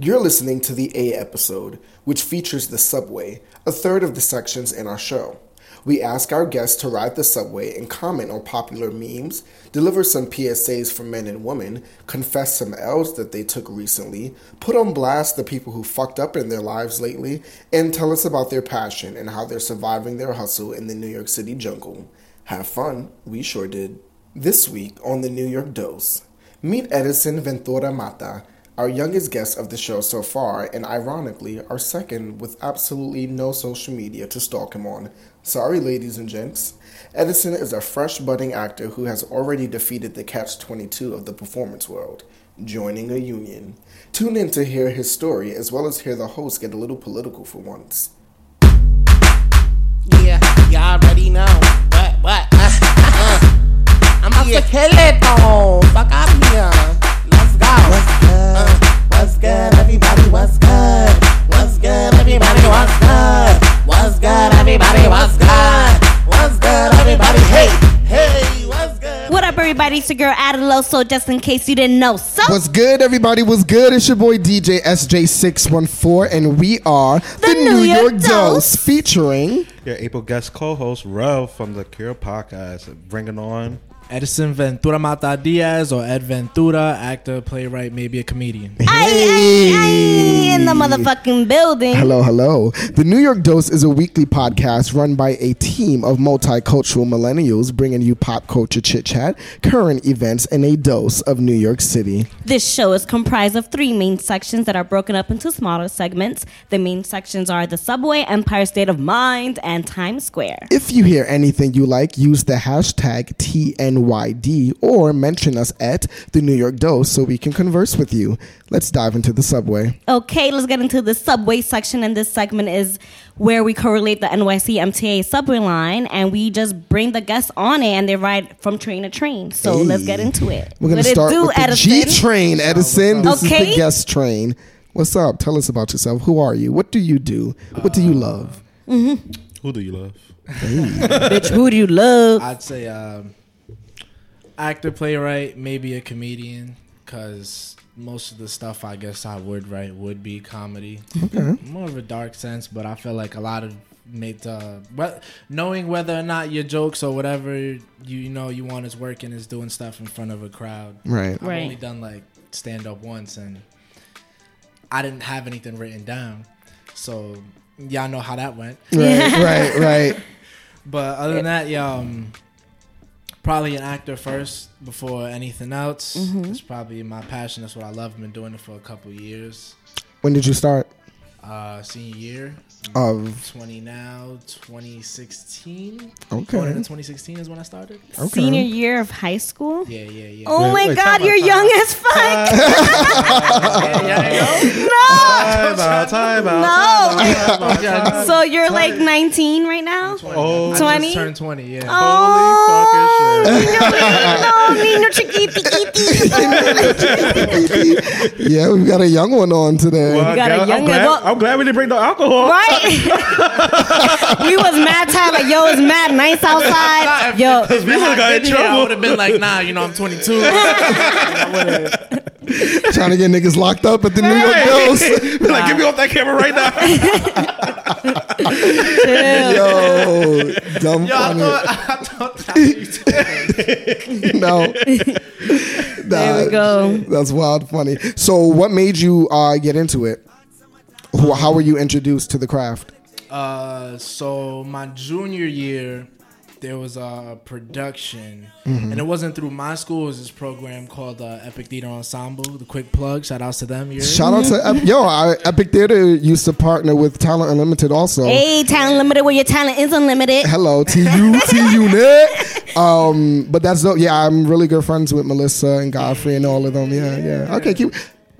You're listening to the A episode, which features the subway, a third of the sections in our show. We ask our guests to ride the subway and comment on popular memes, deliver some PSAs for men and women, confess some L's that they took recently, put on blast the people who fucked up in their lives lately, and tell us about their passion and how they're surviving their hustle in the New York City jungle. Have fun, we sure did. This week on the New York Dose, meet Edison Ventura Mata, our youngest guest of the show so far, and ironically, our second with absolutely no social media to stalk him on. Sorry, ladies and gents. Edison is a fresh budding actor who has already defeated the catch 22 of the performance world, joining a union. Tune in to hear his story as well as hear the host get a little political for once. It's your girl Adaloso, just in case you didn't know. So, What's good, everybody? What's good? It's your boy DJ SJ614, and we are the, New, York, Dose featuring. Your April guest co-host Rell from the Cure Podcast, bringing on. Edison Ventura Mata Diaz or Ed Ventura, actor, playwright, maybe a comedian. I, I, I in the motherfucking building. Hello, hello. The New York Dose is a weekly podcast run by a team of multicultural millennials bringing you pop culture chit chat, current events, and a dose of New York City. This show is comprised of three main sections that are broken up into smaller segments. The main sections are the subway, Empire State of Mind, and Times Square. If you hear anything you like, use the hashtag TNYD or mention us at the New York Dose so we can converse with you. Let's dive into the subway. Okay, let's get into the subway section, and this segment is where we correlate the NYC MTA subway line, and we just bring the guests on it, and they ride from train to train. So let's get into it. We're going to start do, with the Edison? G train, Edison. This is Okay. the guest train. What's up? Tell us about yourself. Who are you? What do you do? What do you love? Who do you love? Bitch, who do you love? I'd say um, actor, playwright, maybe a comedian, because most of the stuff I guess I would write would be comedy. Okay. More of a dark sense, but I feel like a lot of made uh well knowing whether or not your jokes or whatever you, you know you want is working is doing stuff in front of a crowd. Right. I've Right. only done like stand up once and I didn't have anything written down. So y'all know how that went. Right, right, right. But other than that, yeah, um, probably an actor first before anything else. Mm-hmm. It's probably my passion. That's what I love. Been doing it for a couple years. When did you start? Uh, senior year, Of 20 now, 2016. Okay. Going into 2016 is when I started. okay. Senior year of high school? Yeah, yeah, yeah. Oh Wait, my wait, God, you're time young as fuck. yeah, yeah, no. Time out, time out. No. yeah. So you're like 19 right now? Oh, 20? just turned 20. Yeah. Oh, holy fucking shit. no, niño chiquitito. yeah, we've got a young one on today. Well, got a I'm, young glad, adult- I'm glad we didn't bring no alcohol. Right? we was mad tired, like, yo, it's mad nice outside. Yo, because We would've got in I trouble. would have been like, nah, you know, I'm 22. Trying to get niggas locked up at the New York Dose. Be like, get me off that camera right now. Yo, dumb Yo, I funny. thought, I thought that was no. there we go. That's wild funny. So, what made you uh, get into it? Who- How were you introduced to the craft? Uh, so my junior year, there was a production, Mm-hmm. and it wasn't through my school. It was this program called uh, Epic Theater Ensemble. The quick plug, shout outs to them. You heard? Shout out to Ep- yo, I, Epic Theater used to partner with Talent Unlimited also. Hey, talent limited where your talent is unlimited. Hello, T U T Unit. Um, but that's dope. Yeah, I'm really good friends with Melissa and Godfrey and all of them. Yeah, yeah. Okay, keep.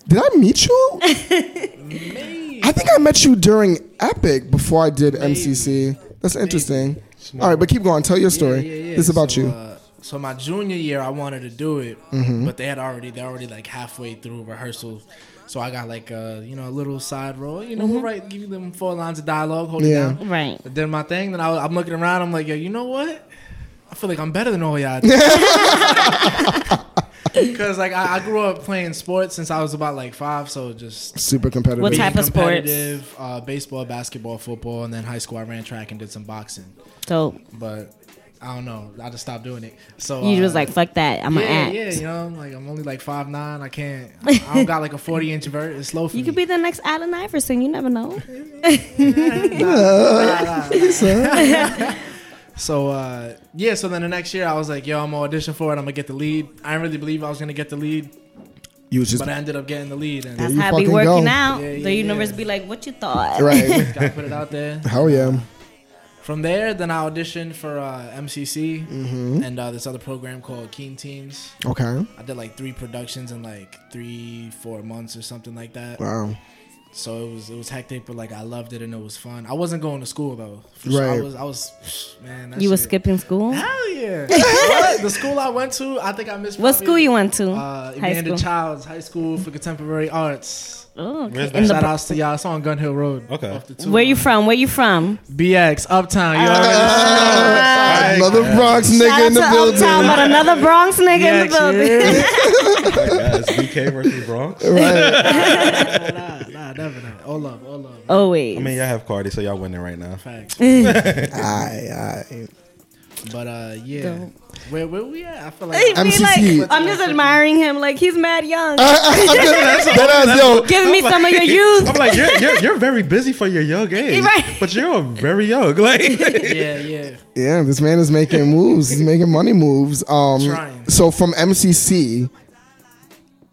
Did I meet you? I think I met you during Epic before I did MCC. That's interesting. All right, but keep going. Tell your story. Yeah, yeah, yeah. This is about so, you. Uh, so my junior year, I wanted to do it, Mm-hmm. but they had already they're already like halfway through rehearsals. So I got like a you know a little side role. You know, we'll write give them four lines of dialogue, hold Yeah. it down. Right. I did my thing. Then I, was- I'm looking around. I'm like, yo, you know what? I feel like I'm better than all y'all. Because like I, I grew up playing sports since I was about like five, so just Super competitive. What type being of sports? competitive, Uh, baseball, basketball, football, and then high school I ran track and did some boxing. So But I don't know, I just stopped doing it. So you uh, was like, fuck that. I'm yeah, gonna act. yeah, you know, like I'm only like five nine. I can't. I don't got like a 40 inch vert. It's slow for You me. could be the next Allen Iverson. You never know. So uh, yeah, so then the next year I was like, yo, I'm gonna audition for it. I'm gonna get the lead. I didn't really believe I was gonna get the lead, You was just but I ended up getting the lead and That's you how it be working go. out. Yeah, yeah, the universe yeah. be like, what you thought? right. gotta put it out there. Hell yeah. From there, then I auditioned for uh, MCC Mm-hmm. and uh, this other program called Keen Teens. Okay. I did like three productions in like three, four months or something like that. Wow. So it was it was hectic, but like I loved it and it was fun. I wasn't going to school though. For sure. I Right. was I was man. That You was shit- skipping school? Hell yeah! What? the school I went to, I think I missed. What probably, school you went to? Uh, High Evander school. Childs High School for Contemporary Arts. Oh, okay. In Shout Bro- outs to y'all. It's on Gun Hill Road. Okay. off the two Where you line. from? Where you from? BX Uptown. You already Ah, Another Bronx nigga out in the to building. Uptown, but another Bronx nigga in the building. yeah. Guys, BK versus Bronx. Right. nah, nah, never that. All love, all love. Always. I mean, y'all have Cardi, so y'all winning right now. Facts. Aye, aye. But uh, yeah. Dope. Where where we at? I feel Hey, like me, MCC. like, I'm just admiring him. Like he's mad young. That ass, yo. Give me some of your youth. I'm like, you're, you're, you're very busy for your young age, Right. but you're very young. Like, yeah, yeah. Yeah, this man is making moves. He's making money moves. Um, Trying. so from MCC,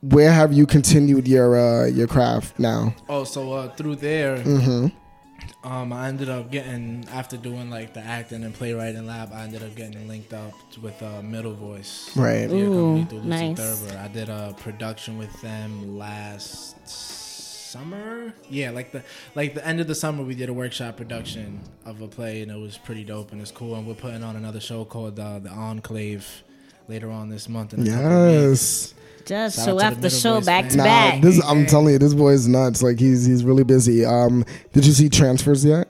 where have you continued your uh, your craft now? Oh, so uh, through there, Mm-hmm. Um, I ended up getting after doing like the acting and playwriting lab. I ended up getting linked up with uh, Middle Voice. Right. theater Ooh, company nice. Thurber. I did a production with them last summer. Yeah, like the like the end of the summer, we did a workshop production of a play, and it was pretty dope and it's cool. And we're putting on another show called uh, the Enclave later on this month. In a couple. Yes. Just Shout show after the show, back to man. Nah, back. this I'm telling you, this boy is nuts. Like he's he's really busy. Um, did you see transfers yet?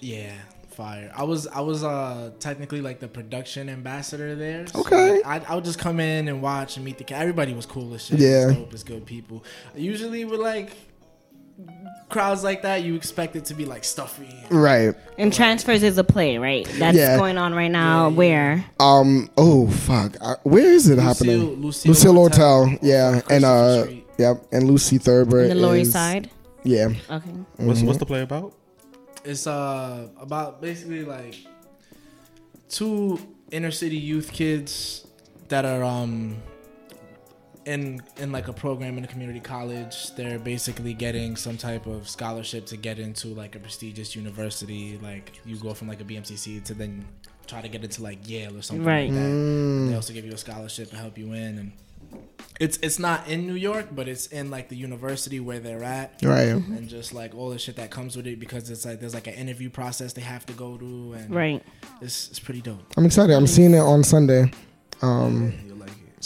Yeah, fire. I was I was uh technically like the production ambassador there. So, Okay. like, I I would just come in and watch and meet the everybody was cool as shit. Yeah. It's dope, it's good people. I Usually with like crowds like that, you expect it to be like stuffy. Right. And transfers is a play, right? That's Yeah. going on right now. Where? Um. Oh fuck. Uh, where is it Lucille- happening? Lucille Lucille Lortel. Lortel. Yeah. And uh. Street. Yep. And Lucy Thurber. In the Lower is- East Side. Yeah. Okay. what's, what's the play about? It's uh about basically like two inner city youth kids that are um in in like a program in a community college. They're basically getting some type of scholarship to get into like a prestigious university. Like you go from like a BMCC to then try to get into like Yale or something Right. like that. Mm. They also give you a scholarship to help you in and it's it's not in New York, but it's in like the university where they're at Right. and just like all the shit that comes with it because it's like there's like an interview process they have to go through and Right. it's it's pretty dope. I'm excited. I'm seeing it on Sunday. Um.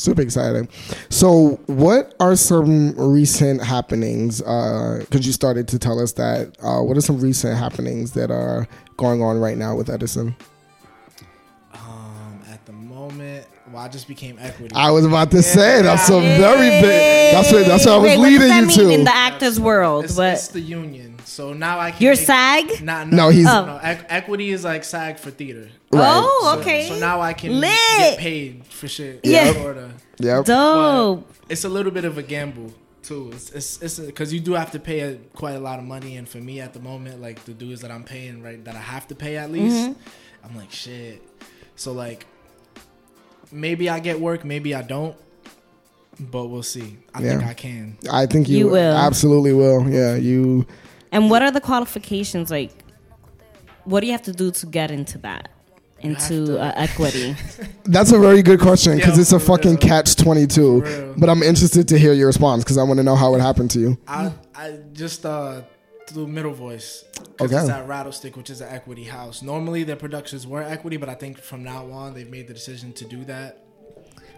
You'll like it. Super excited. So, what are some recent happenings? Because you started to tell us that. Uh, what are some recent happenings that are going on right now with Edison? Um, at the moment, well, I just became equity. I was about to say that's a very big. That's what that's what I was Wait, what leading does that you mean to. in the actors world? it's, But it's the union, so now I can. you're make- SAG. Nah, No, no, he's- Oh. no. Equ- equity is like SAG for theater. Right. Oh, So- okay. So, now I can Lit. get paid for shit. Yeah. Sorta. Yep. Dope. It's a little bit of a gamble too. It's it's it's because you do have to pay a, quite a lot of money, and for me at the moment, like the dues that I'm paying, right, that I have to pay at least, Mm-hmm. I'm like shit. So like, maybe I get work, maybe I don't, but we'll see. I think I can. I think you, You will. absolutely will. Yeah, you. And what are the qualifications? Like, what do you have to do to get into that? Into uh, equity? That's a very good question because Yeah, it's a fucking real. catch twenty two. But I'm interested to hear your response because I want to know how it happened to you. I I just uh through middle voice. 'cause Okay. It's at Rattlestick, which is an equity house. Normally their productions were equity, but I think from now on they've made the decision to do that.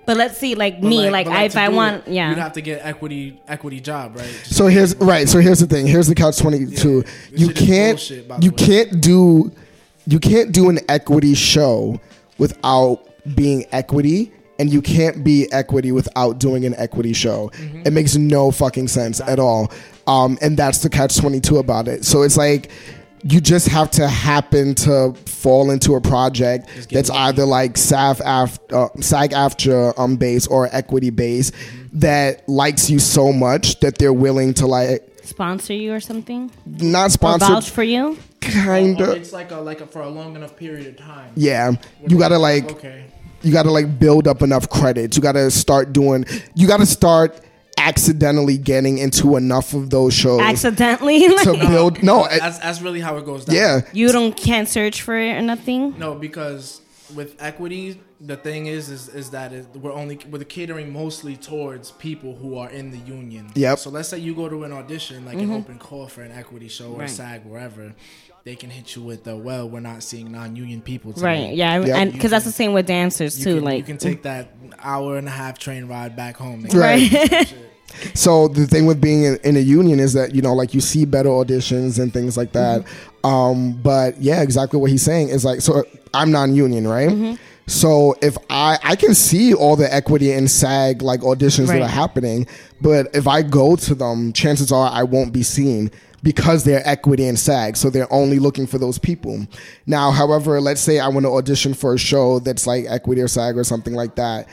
but let's see, like But me, like, but I, if I want, it, yeah. you'd have to get equity equity job, right? Just- So here's right. So here's the thing. Here's the couch twenty two. Yeah, you can't. bullshit, you way. can't do. You can't do an equity show without being equity and you can't be equity without doing an equity show. It makes no fucking sense at all. Um, and that's the catch twenty two about it. So it's like you just have to happen to fall into a project that's either like SAG-AFTRA uh, SAG-AFTRA um base or equity base that likes you so much that they're willing to like Sponsor you or something? not Or sponsor vouch for you? kind Or of it's like a like a, for a long enough period of time. yeah you gotta like Okay. you gotta like build up enough credits you gotta start doing you gotta start accidentally getting into enough of those shows Accidentally? to build no it- That's that's really how it goes down. yeah you don't can't search for it or nothing? No, because with equity, the thing is, is, is that it, we're only we're catering mostly towards people who are in the union. Yep. So let's say you go to an audition, like an open call for an equity show or Mm-hmm. Right. SAG, wherever, they can hit you with the well, we're not seeing non-union people. Today. Right. Yeah. Yeah. And because that's the same with dancers You too. can, like you can take that hour and a half train ride back home. Right. Shit. So the thing with being in, in a union is that you know, like you see better auditions and things like that. Um, but yeah, exactly what he's saying is like, so I'm non-union, right? Mm-hmm. So if I I can see all the equity and SAG like auditions that are happening, but if I go to them, chances are I won't be seen because they're equity and SAG. So they're only looking for those people. Now, however, let's say I want to audition for a show that's like equity or SAG or something like that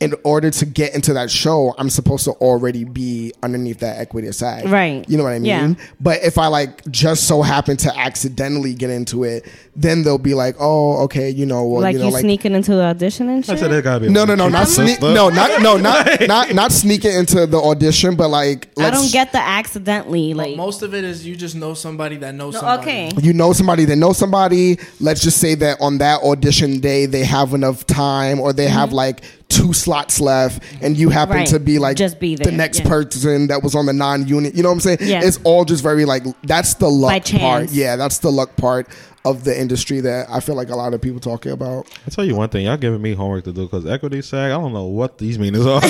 in order to get into that show, I'm supposed to already be underneath that equity side. Right. You know what I mean? Yeah. But if I like just so happen to accidentally get into it, then they'll be like, oh, okay, you know, well, like you you, know, like sneaking into the audition and I shit. said that gotta be no, no, no, not Sister. sneak, no, not no, not not not sneaking into the audition, but like I let's- don't get the accidentally like. Most of it is you just know somebody that knows No, somebody. okay. you know somebody that knows somebody. Let's just say that on that audition day they have enough time, or they have mm-hmm. like two slots left, and you happen Mm-hmm. Right. to be like Just be the next yeah. person that was on the non-unit. You know what I'm saying? Yeah. It's all just very like that's the luck By chance. part. Yeah, that's the luck part of the industry that I feel like a lot of people talking about. I tell you one thing, y'all giving me homework to do because equity sag. I don't know what these meanings are.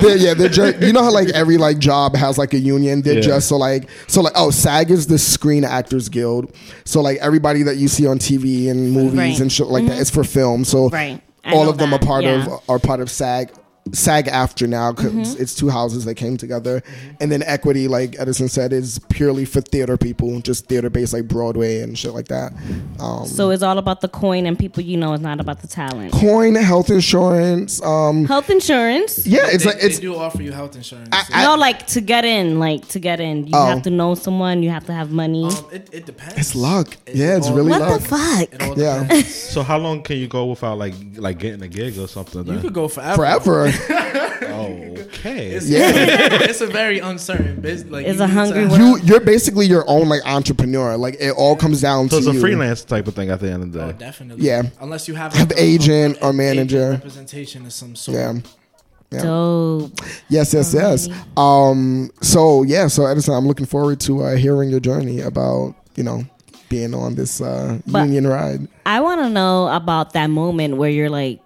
They're- yeah, they're just you know how like every like job has like a union. They're Yeah. just so like so like oh SAG is the Screen Actors Guild. So like everybody that you see on TV and movies Right. and shit like that, it's for film. So Right. I all of them that, are part yeah. of are part of SAG. SAG-AFTRA now because Mm-hmm. it's two houses that came together, and then Equity, like Edison said, is purely for theater people, just theater based like Broadway and shit like that. Um, so it's all about the coin and people you know. It's not about the talent. coin, health insurance, um, Health insurance. yeah, it's they, like it's they do offer you health insurance. I- no, like to get in, like to get in, you Oh. have to know someone. You have to have money. um, it, it depends. it's luck. It- Yeah, it's all- really what luck. the fuck? Yeah. so how long can you go without like like getting a gig or something? You Then? could go forever. Forever. Okay. It's, Yeah. it's a very uncertain business. Like It's a hungry to world. you you're basically your own like entrepreneur. Like it all comes down So to So it's a you. freelance type of thing at the end of the day. Oh, definitely. Yeah. Unless you have Have a- agent a- or manager. agent representation of some sort. Yeah. Yeah. Dope. Yes, yes, yes. Um. So yeah. So Edison, I'm looking forward to uh, hearing your journey about you know being on this uh, union ride. I want to know about that moment where you're like,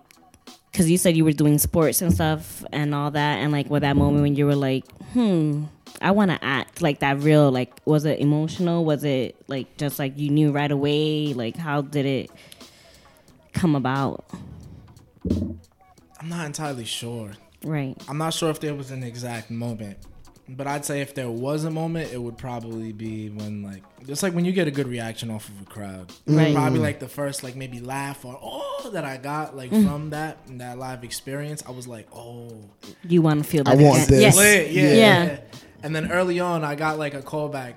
because you said you were doing sports and stuff and all that, and like with that moment when you were like, hmm, I want to act like that. Real like, was it emotional? Was it like just like you knew right away? Like, how did it come about? I'm not entirely sure. Right. I'm not sure if there was an exact moment, but I'd say if there was a moment, it would probably be when like just like when you get a good reaction off of a crowd. Right. Probably like the first like maybe laugh or oh that I got like Mm. from that that live experience. I was like oh You want to feel that? I want again. this. Yes. lit, yeah, Yeah. yeah. And then early on, I got like a callback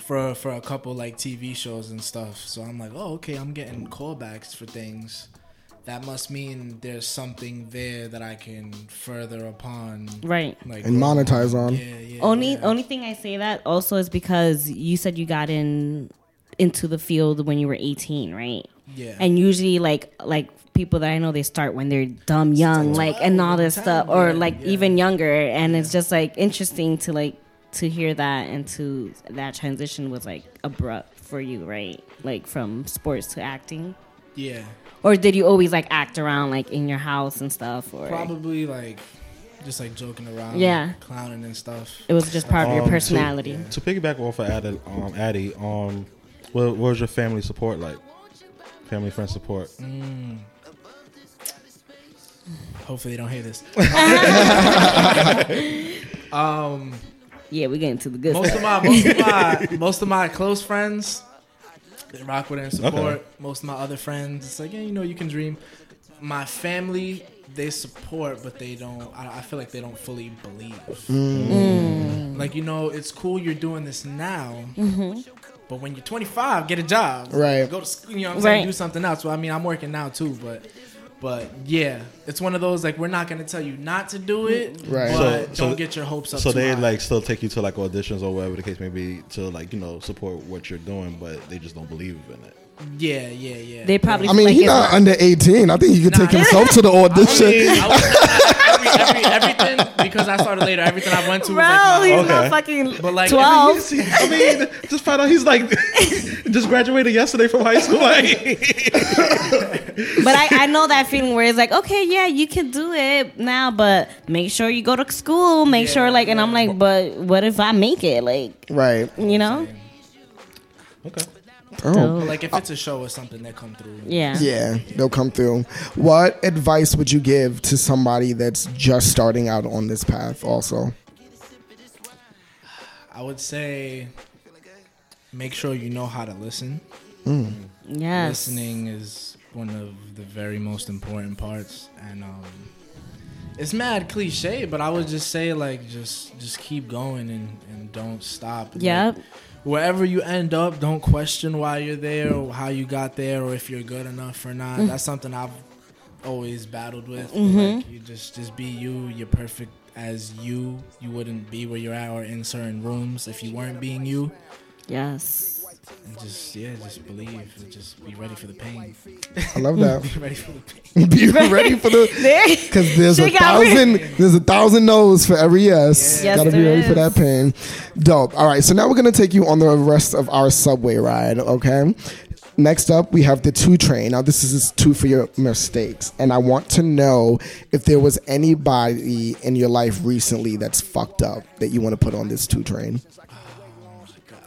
for for a couple like TV shows and stuff. So I'm like, oh, okay, I'm getting callbacks for things. That must mean there's something there that I can further upon, Right. like And monetize on. Yeah, yeah. Only yeah. only thing I say that also is because you said you got in into the field when you were 18, right? yeah. And usually like like people that I know they start when they're dumb young, like and all this 10, stuff or yeah, like yeah. even younger and it's just like interesting to like to hear that and to that transition was like abrupt for you, right? Like from sports to acting. yeah. Or did you always like act around like in your house and stuff or Probably like just like joking around, Yeah. clowning and stuff. it was just part of your Um, to- personality? To piggyback off of Addie, um, Addie, um, what, what was your family support like? Family friend support. Mm. Hopefully they don't hear this. um, Yeah, we getting to the good most stuff. of my most of my most of my close friends they rock with it and support. Okay. Most of my other friends, it's like yeah, you know, you can dream. My family, they support, but they don't. I, I feel like they don't fully believe. Mm. Like you know, it's cool you're doing this now, mm-hmm. but when you're 25, get a job. Right. Go to school. You know what I'm saying? Right. Do something else. Well, I mean, I'm working now too, but. But yeah, it's one of those like we're not gonna tell you not to do it, Right. But So- so- don't get your hopes up. So they high. like still take you to like auditions or whatever the case may be to like you know support what you're doing, but they just don't believe in it. Yeah, yeah, yeah. They probably I mean, like he's it's not under 18. I think he could take himself to the audition. I was, every, every, everything because I started later. Everything I went to was Bro, like, he's Okay. not fucking But, like, twelve. I mean, just find out he's like just graduated yesterday from high school. Like, But I, I know that feeling where it's like, okay, yeah, you can do it now, but make sure you go to school. Make sure, like, and I'm like, but what if I make it? Like, right. you know? okay. Oh. oh. Like if it's a show or something that come through. yeah. Yeah, they'll come through. What advice would you give to somebody that's just starting out on this path also? I would say make sure you know how to listen. Yes. Listening is one of the very most important parts, and um, it's mad cliche, but I would just say like just just keep going and and don't stop. Yep. Like, wherever you end up, don't question why you're there or how you got there or if you're good enough or not. Mm. That's something I've always battled with. Mm-hmm. Like you just just be you. You're perfect as you. You wouldn't be where you're at or in certain rooms if you weren't being you. Yes. And just yeah, just believe. And just be ready for the pain. I love that. Be ready for the pain. Be ready for the because there's a She got me. thousand there's a thousand no's for every yes. Yes, Gotta be there ready for that pain. Dope. All right, so now we're gonna take you on the rest of our subway ride. Okay. Next up, we have the two train. Now, this is two for your mistakes, and I want to know if there was anybody in your life recently that's fucked up that you want to put on this two train.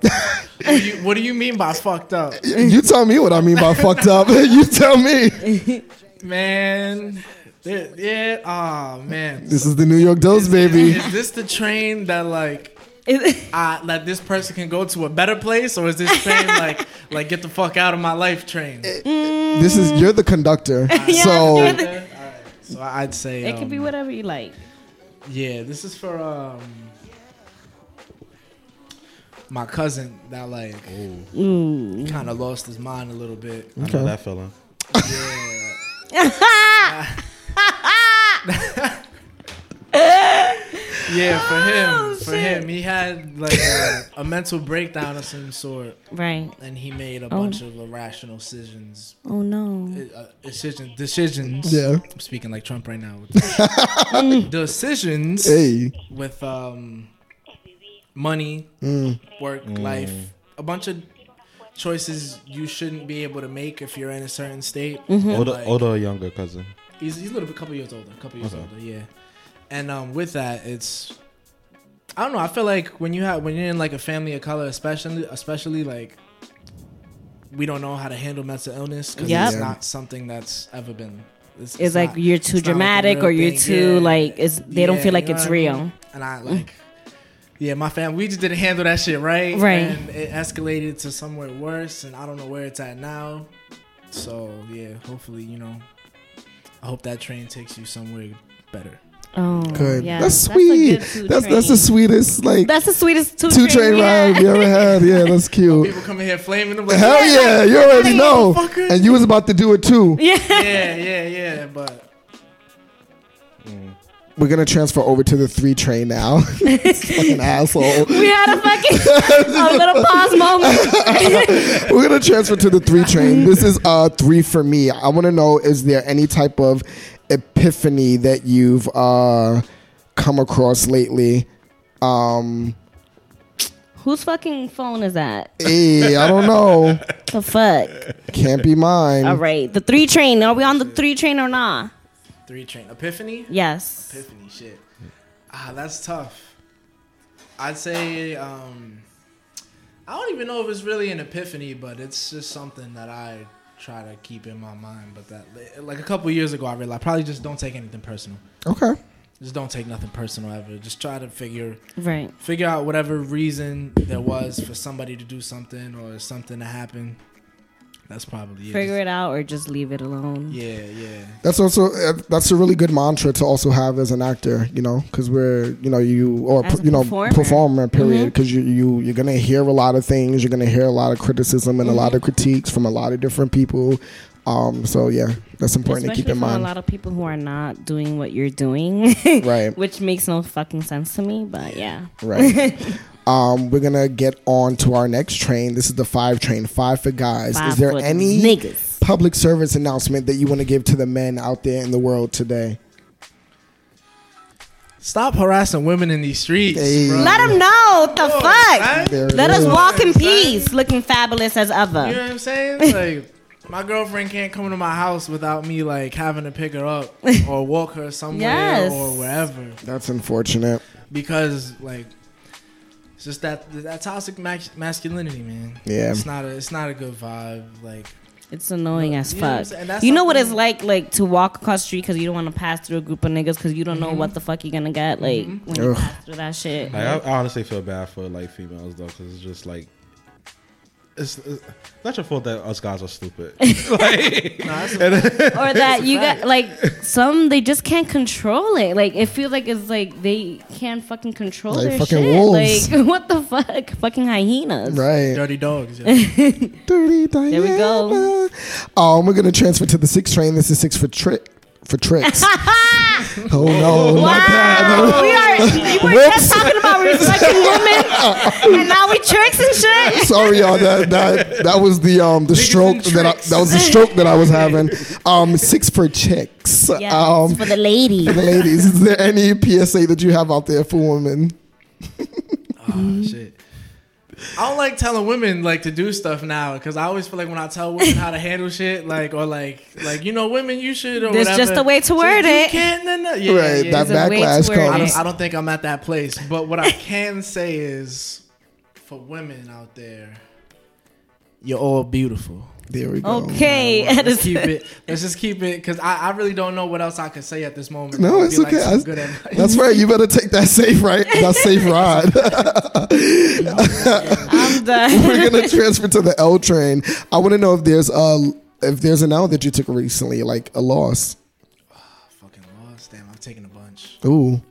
What do, you, what do you mean by fucked up, You tell me what I mean by fucked up. you tell me. man? Yeah. Oh man. This is the New York Dose, baby. Is this the train that like uh, that this person can go to a better place, or is this train like like get the fuck out of my life train? This is you're the conductor, Yeah, so you're the- So I'd say it could be um, whatever you like. Yeah, this is for um my cousin that like Ooh. kind of lost his mind a little bit. I know that feeling. Yeah, yeah, for him, Oh, for him, he had like a, a mental breakdown of some sort, Right. and he made a Oh. bunch of irrational decisions. Oh no. Uh, decisions, decisions. Yeah. I'm speaking like Trump right now. decisions hey, with um, money, Mm. work, life, a bunch of choices you shouldn't be able to make if you're in a certain state. Mm-hmm. Older, like, older, or younger cousin. He's, he's a little bit, couple years older, a couple years Okay. older, yeah. And um, with that, it's I don't know. I feel like when you have when you're in like a family of color, especially especially like we don't know how to handle mental illness because Yep. it's not something that's ever been. It's, It's like not- you're too it's not like dramatic or you're thing. too Yeah. like it's they don't feel like you know it's what I mean? real. And I like, yeah, my family, we just didn't handle that shit right. Right. And it escalated to somewhere worse, and I don't know where it's at now. So, yeah, hopefully, you know, I hope that train takes you somewhere better. Oh, good. Yeah, that's sweet. good two that's that's the sweetest like That's the sweetest two, two train yeah. ride you ever had. Yeah, that's cute. People come in here flaming them like, Hell yeah, you already know. And you was about to do it too. Yeah. yeah, yeah, yeah, but We're gonna transfer over to the three train now. Fucking asshole. We had a fucking a little pause moment. We're gonna transfer to the three train. This is uh three for me. I want to know: is there any type of epiphany that you've uh come across lately? Um, Whose fucking phone is that? hey, I don't know. The fuck. Can't be mine. All right, the three train. Are we on the three train or not? Three train. Epiphany? Yes. Epiphany, shit. Ah, that's tough. I'd say, um, I don't even know if it's really an epiphany, but it's just something that I try to keep in my mind. But that like a couple years ago, I realized probably just don't take anything personal. Okay. Just don't take nothing personal ever. Just try to figure Right. figure out whatever reason there was for somebody to do something or something to happen. That's probably it. Figure it out or just leave it alone. Yeah, yeah. That's also uh, that's a really good mantra to also have as an actor, you know, because we're you know you or As you know performer. performer period Mhm. because you you you're gonna hear a lot of things, you're gonna hear a lot of criticism and a lot of critiques from a lot of different people. Um, so yeah, that's important Especially to keep in mind. a lot of people who are not doing what you're doing, Right. which makes no fucking sense to me. But yeah, Right. um, we're gonna get on to our next train. This is the five train, five for guys. Five is there any niggas? public service announcement that you want to give to the men out there in the world today? Stop harassing women in these streets, Hey. Let them know what the fuck. There Let us is. walk in peace, looking fabulous as ever. You know what I'm saying? Like, my girlfriend can't come to my house without me like having to pick her up or walk her somewhere Yes. or wherever That's unfortunate. because like it's just that that toxic masculinity, man. Yeah. it's not a it's not a good vibe. Like, It's annoying as You know fuck. saying? You know what it's like, like to walk across the street because you don't want to pass through a group of niggas because you don't know Mm-hmm. what the fuck you're gonna get. Like when you pass through that shit. Like, I, I honestly feel bad for like females though, because it's just like it's, it's not your fault that us guys are stupid. like, or that you got like some they just can't control it. Like it feels like it's like they can't fucking control Like their fucking shit. wolves. Like what the fuck, fucking hyenas. Right. dirty dogs. Yeah. Dirty Diana. we go. Um, we're gonna transfer to the six train. This is six for trick for tricks. oh no, not that. We are. You were just talking about respecting women, and now we tricks and shit. Sorry, y'all. That that that was the um the stroke that I, that was the stroke that I was having. Um, six for chicks. Yes, Um, for the ladies. for the ladies, is there any PSA that you have out there for women? Oh shit. I don't like telling women like to do stuff now because I always feel like when I tell women how to handle shit, like or like like you know women you should or There's whatever. just a way to So word you it. Can't, no, no. Yeah, right, yeah. that There's a way to backlash word I comes. don't, I don't think I'm at that place, but what I can say is, for women out there, you're all beautiful. There we go. Okay, Let's keep it. Let's just keep it because I, I really don't know what else I could say at this moment. No, it's be, like, okay. That's- good. That's right. You better take that safe right. That safe ride. I'm done. We're gonna transfer to the L train. I want to know if there's a if there's an L that you took recently, like a loss. Fucking lost. Damn, I've taken a bunch. Ooh,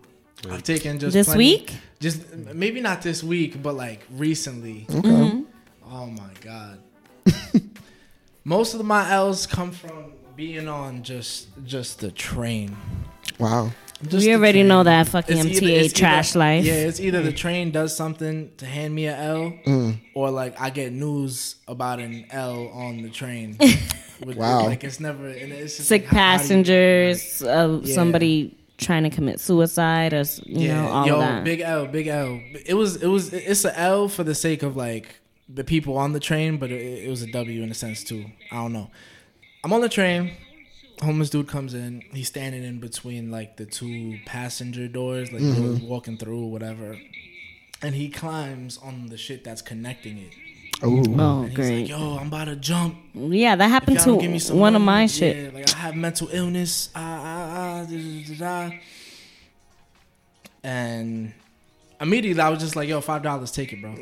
I've taken just This plenty- week? Just maybe not this week, but like recently. okay. Mm-hmm. Oh my god. Most of my L's come from being on just just the train. Wow. Just we already train. know that fucking It's either- MTA it's trash either- life. Yeah, it's either the train does something to hand me a L, Mm. or like I get news about an L on the train. With- Wow. Like it's never. and It's just Sick like, how- how you- passengers, uh, Yeah. somebody trying to commit suicide, or s- you know all yo, of that. big L, big L. It was, it was, it's a L for the sake of like the people on the train, but it, it was a W in a sense too. I don't know. I'm on the train. Homeless dude comes in. He's standing in between like the two passenger doors, like doors walking through or whatever. And he climbs on the shit that's connecting it. Ooh. oh, And he's great. like, "Yo, I'm about to jump. yeah, that happened y'all to don't give me some one of my yeah, shit. Like I have mental illness. Ah, ah, ah, da, da, da, da. And immediately I was just like, yo, five dollars, take it, bro.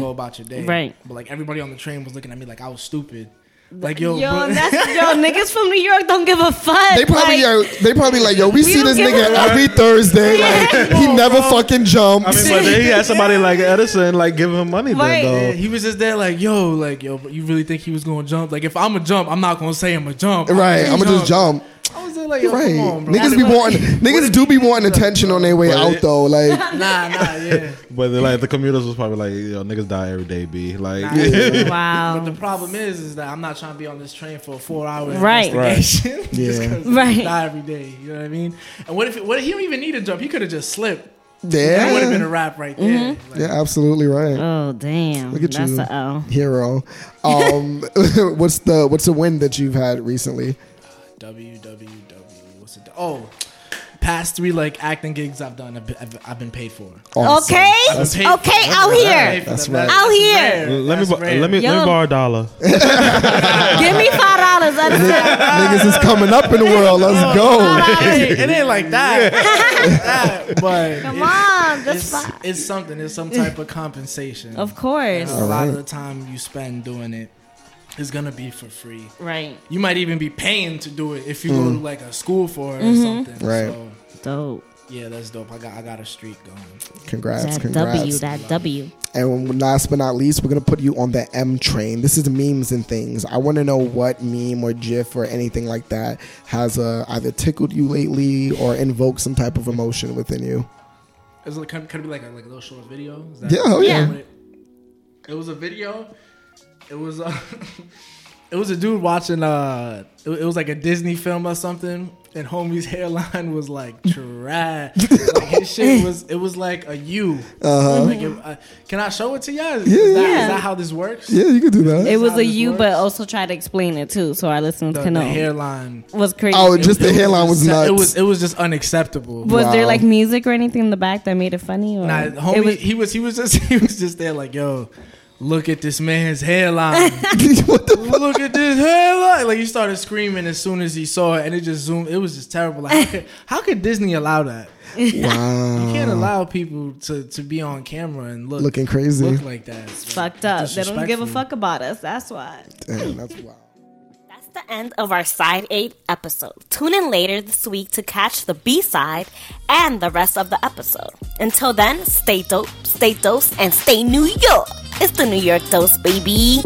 Go about your day. Mm-hmm. Right. But like everybody on the train was looking at me like I was stupid. Like yo, Yo, that's yo niggas from New York don't give a fuck. They probably like, are, they probably like yo. We, see this nigga every Thursday. Like he never fucking jumps. I mean, but then he had somebody like Edison like giving him money Right. then Yeah, though. he was just there like, yo, like, yo, but you really think he was gonna jump? Like, if I'm a jump, I'm not gonna say I'm a jump. right, I'm gonna just jump. I was like, yo, Right, come on, bro. niggas be wanting, niggas do be wanting attention on their way out it- though. Like, Nah, nah, yeah. But like the commuters was probably like, yo, niggas die every day, b. Like, Nah, yeah. wow. But the problem is, is that I'm not trying to be on this train for a four hour Right. investigation. Yeah. Right. Die every day. You know what I mean? And what if it, what if he don't even need a jump? He could have just slipped. Yeah. That would have been a wrap right there. Like, yeah, absolutely right. Oh damn, Look at that's you. a L. Hero. Um, what's the what's the win that you've had recently? Www. What's it? Oh, past three like acting gigs I've done, I've been, I've, I've been paid for. Awesome. Okay, I've paid okay, them. out here. paid for That's right. Out here. rare. Let me That's bo- rare. let me let Yo. me borrow a dollar. Give me five dollars. Niggas is coming up in the world. Let's oh, go. it, ain't, it ain't like that, that, but Come it- on, just it's, five. it's something. It's some type of compensation. Of course, a lot of the time you spend doing it is gonna be for free. right? You might even be paying to do it if you go to like a school for it or Mm-hmm. something. Right. So Dope. yeah, that's dope. I got I got a streak going. Congrats, That congrats. W, that W. And last but not least, we're gonna put you on the M train. This is memes and things. I want to know what meme or GIF or anything like that has uh, either tickled you lately or invoked some type of emotion within you. Is It was like could, could it be like a like a little short video. Is that- Yeah, oh yeah. Yeah. It, it was a video. It was uh, it was a dude watching uh it, it was like a Disney film or something and homie's hairline was like trash. like his shit was it was like a U. Uh-huh. Like it, uh, can I show it to you? Is, Yeah, is that, yeah. is that how this works? Yeah, you could do that. It was a U, a this you, but also try to explain it too, so our listeners The, can the hairline. was crazy. Oh, just the It hairline was just- nuts. It was it was just unacceptable. was there like music or anything in the back that made it funny? Or Nah, homie, it was, he was he was just he was just there like, yo, look at this man's hairline. what the look at this hairline. Like he started screaming as soon as he saw it, and it just zoomed. It was just terrible. Like, how could how could Disney allow that? wow. You can't allow people to, to be on camera and look Looking crazy. look like that. It's fucked up. They don't give a fuck about us. That's why. Damn, that's wild. The end of our Side 8 episode. Tune in later this week to catch the B side and the rest of the episode. Until then, stay dope, stay dose, and stay New York. It's the New York Dose, baby.